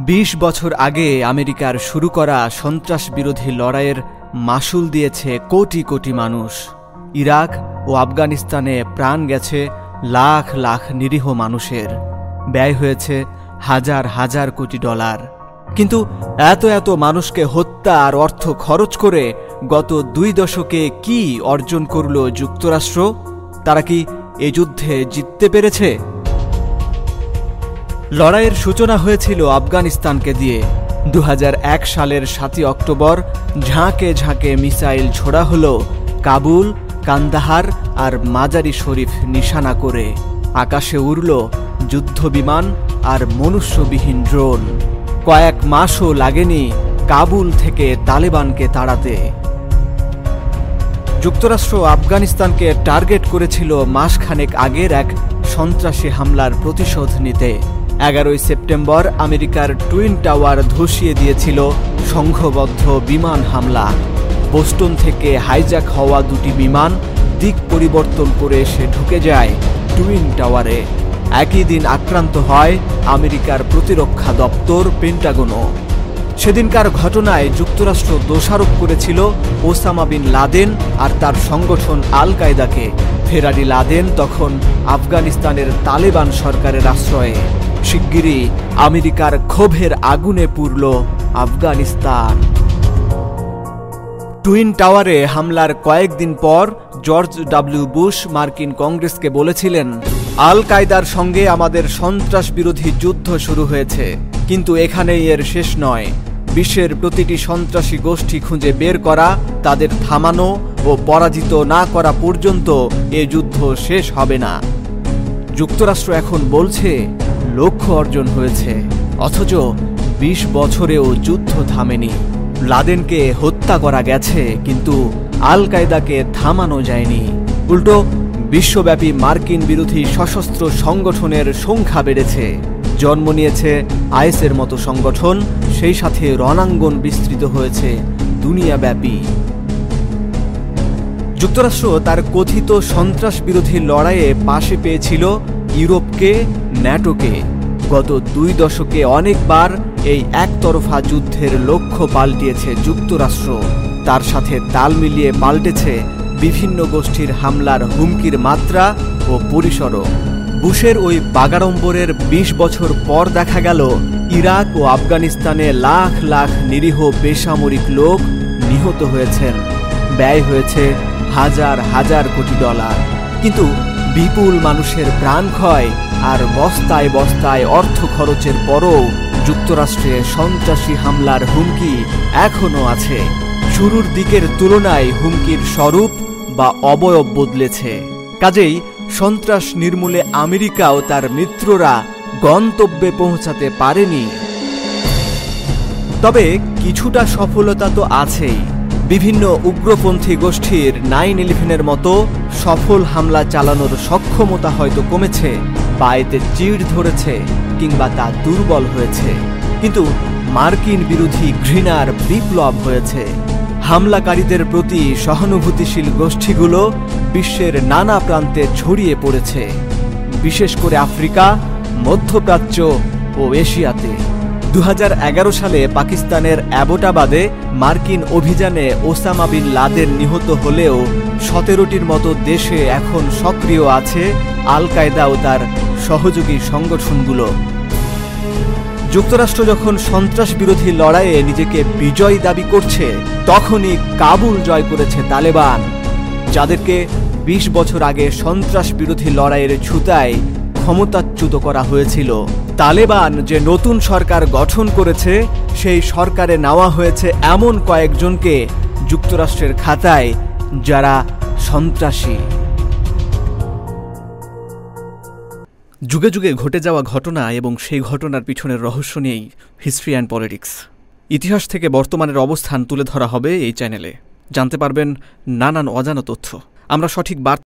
বিশ বছর আগে আমেরিকার শুরু করা সন্ত্রাস বিরোধী লড়াইয়ের মাসুল দিয়েছে কোটি কোটি মানুষ। ইরাক ও আফগানিস্তানে প্রাণ গেছে লাখ লাখ নিরীহ মানুষের। ব্যয় হয়েছে হাজার হাজার কোটি ডলার। কিন্তু এত এত মানুষকে হত্যা আর অর্থ খরচ করে গত দুই দশকে কি অর্জন করল যুক্তরাষ্ট্র? তারা কি এ যুদ্ধে জিততে পেরেছে? লড়াইয়ের সূচনা হয়েছিল আফগানিস্তানকে দিয়ে। দু হাজার এক সালের সাতই অক্টোবর ঝাঁকে ঝাঁকে মিসাইল ছোড়া হলো কাবুল, কান্দাহার আর মাজারি শরীফ নিশানা করে। আকাশে উড়ল যুদ্ধবিমান আর মনুষ্যবিহীন ড্রোন। কয়েক মাসও লাগেনি কাবুল থেকে তালেবানকে তাড়াতে। যুক্তরাষ্ট্র আফগানিস্তানকে টার্গেট করেছিল মাসখানেক আগের এক সন্ত্রাসী হামলার প্রতিশোধ নিতে। এগারোই সেপ্টেম্বর আমেরিকার টুইন টাওয়ার ধসিয়ে দিয়েছিল সংঘবদ্ধ বিমান হামলা। বোস্টন থেকে হাইজ্যাক হওয়া দুটি বিমান দিক পরিবর্তন করে এসে ঢুকে যায় টুইন টাওয়ারে। একই দিন আক্রান্ত হয় আমেরিকার প্রতিরক্ষা দপ্তর পেন্টাগনও। সেদিনকার ঘটনায় যুক্তরাষ্ট্র দোষারোপ করেছিল ওসামা বিন লাদেন আর তার সংগঠন আল কায়দাকে ফেরারি লাদেন তখন আফগানিস্তানের তালেবান সরকারের আশ্রয়ে। শিগগিরই আমেরিকার ক্ষোভের আগুনে পুরল আফগানিস্তান। টুইন টাওয়ারে হামলার কয়েকদিন পর জর্জ ডাব্লিউ বুশ মার্কিন কংগ্রেসকে বলেছিলেন, আল কায়দার সঙ্গে আমাদের সন্ত্রাস বিরোধী যুদ্ধ শুরু হয়েছে, কিন্তু এখানেই এর শেষ নয়। বিশ্বের প্রতিটি সন্ত্রাসী গোষ্ঠী খুঁজে বের করা, তাদের থামানো ও পরাজিত না করা পর্যন্ত এ যুদ্ধ শেষ হবে না। যুক্তরাষ্ট্র এখন বলছে লক্ষ্য অর্জন হয়েছে। অথচ বিশ বছরেও যুদ্ধ থামেনি। লাদেনকে হত্যা করা গেছে, কিন্তু আল কায়দাকে থামানো যায়নি। উল্টো, বিশ্বব্যাপী মার্কিন বিরোধী সশস্ত্র সংগঠনের সংখ্যা বেড়েছে। জন্ম নিয়েছে আইএসের মতো সংগঠন, সেই সাথে রণাঙ্গন বিস্তৃত হয়েছে দুনিয়াব্যাপী। যুক্তরাষ্ট্র তার কথিত সন্ত্রাস বিরোধী লড়াইয়ে পাশে পেয়েছিল ইউরোপকে, ন্যাটোকে গত দুই দশকে অনেকবার এই একতরফা যুদ্ধের লক্ষ্য পাল্টিয়েছে যুক্তরাষ্ট্র। তার সাথে তাল মিলিয়ে পাল্টেছে বিভিন্ন গোষ্ঠীর হামলার হুমকির মাত্রা ও পরিসরও। বুশের ওই বাগাড়ম্বরের ২০ বছর পর দেখা গেল, ইরাক ও আফগানিস্তানে লাখ লাখ নিরীহ বেসামরিক লোক নিহত হয়েছেন। ব্যয় হয়েছে হাজার হাজার কোটি ডলার। কিন্তু বিপুল মানুষের প্রাণ ক্ষয় আর বস্তায় বস্তায় অর্থ খরচের পরও যুক্তরাষ্ট্রে সন্ত্রাসী হামলার হুমকি এখনও আছে। শুরুর দিকের তুলনায় হুমকির স্বরূপ বা অবয়ব বদলেছে। কাজেই সন্ত্রাস নির্মূলে আমেরিকাও তার মিত্ররা গন্তব্যে পৌঁছাতে পারেনি। তবে কিছুটা সফলতা তো আছেই। বিভিন্ন উগ্রপন্থী গোষ্ঠীর নাইন ইলেভেনের মতো সফল হামলা চালানোর সক্ষমতা হয়তো কমেছে বা এতে চিড় ধরেছে কিংবা তা দুর্বল হয়েছে। কিন্তু মার্কিন বিরোধী ঘৃণার বিপ্লব হয়েছে। হামলাকারীদের প্রতি সহানুভূতিশীল গোষ্ঠীগুলো বিশ্বের নানা প্রান্তে ছড়িয়ে পড়েছে, বিশেষ করে আফ্রিকা, মধ্যপ্রাচ্য ও এশিয়াতে। দু হাজার এগারো সালে পাকিস্তানের অ্যাবোটাবাদে মার্কিন অভিযানে ওসামা বিন লাদেন নিহত হলেও সতেরোটির মতো দেশে এখন সক্রিয় আছে আল কায়দা ও তার সহযোগী সংগঠনগুলো। যুক্তরাষ্ট্র যখন সন্ত্রাস বিরোধী লড়াইয়ে নিজেকে বিজয় দাবি করছে, তখনই কাবুল জয় করেছে তালেবান, যাদেরকে ২০ বছর আগে সন্ত্রাস বিরোধী লড়াইয়ের ছুতায় ক্ষমতাচ্যুত করা হয়েছিল। তালেবান যে নতুন সরকার গঠন করেছে, সেই সরকারে নেওয়া হয়েছে এমন কয়েকজনকে যুক্তরাষ্ট্রের খাতায়, যারা সন্ত্রাসী। যুগে যুগে ঘটে যাওয়া ঘটনা এবং সেই ঘটনার পিছনের রহস্য নিয়েই হিস্ট্রি অ্যান্ড পলিটিক্স। ইতিহাস থেকে বর্তমানের অবস্থান তুলে ধরা হবে এই চ্যানেলে। জানতে পারবেন নানান অজানা তথ্য। আমরা সঠিক বার্তা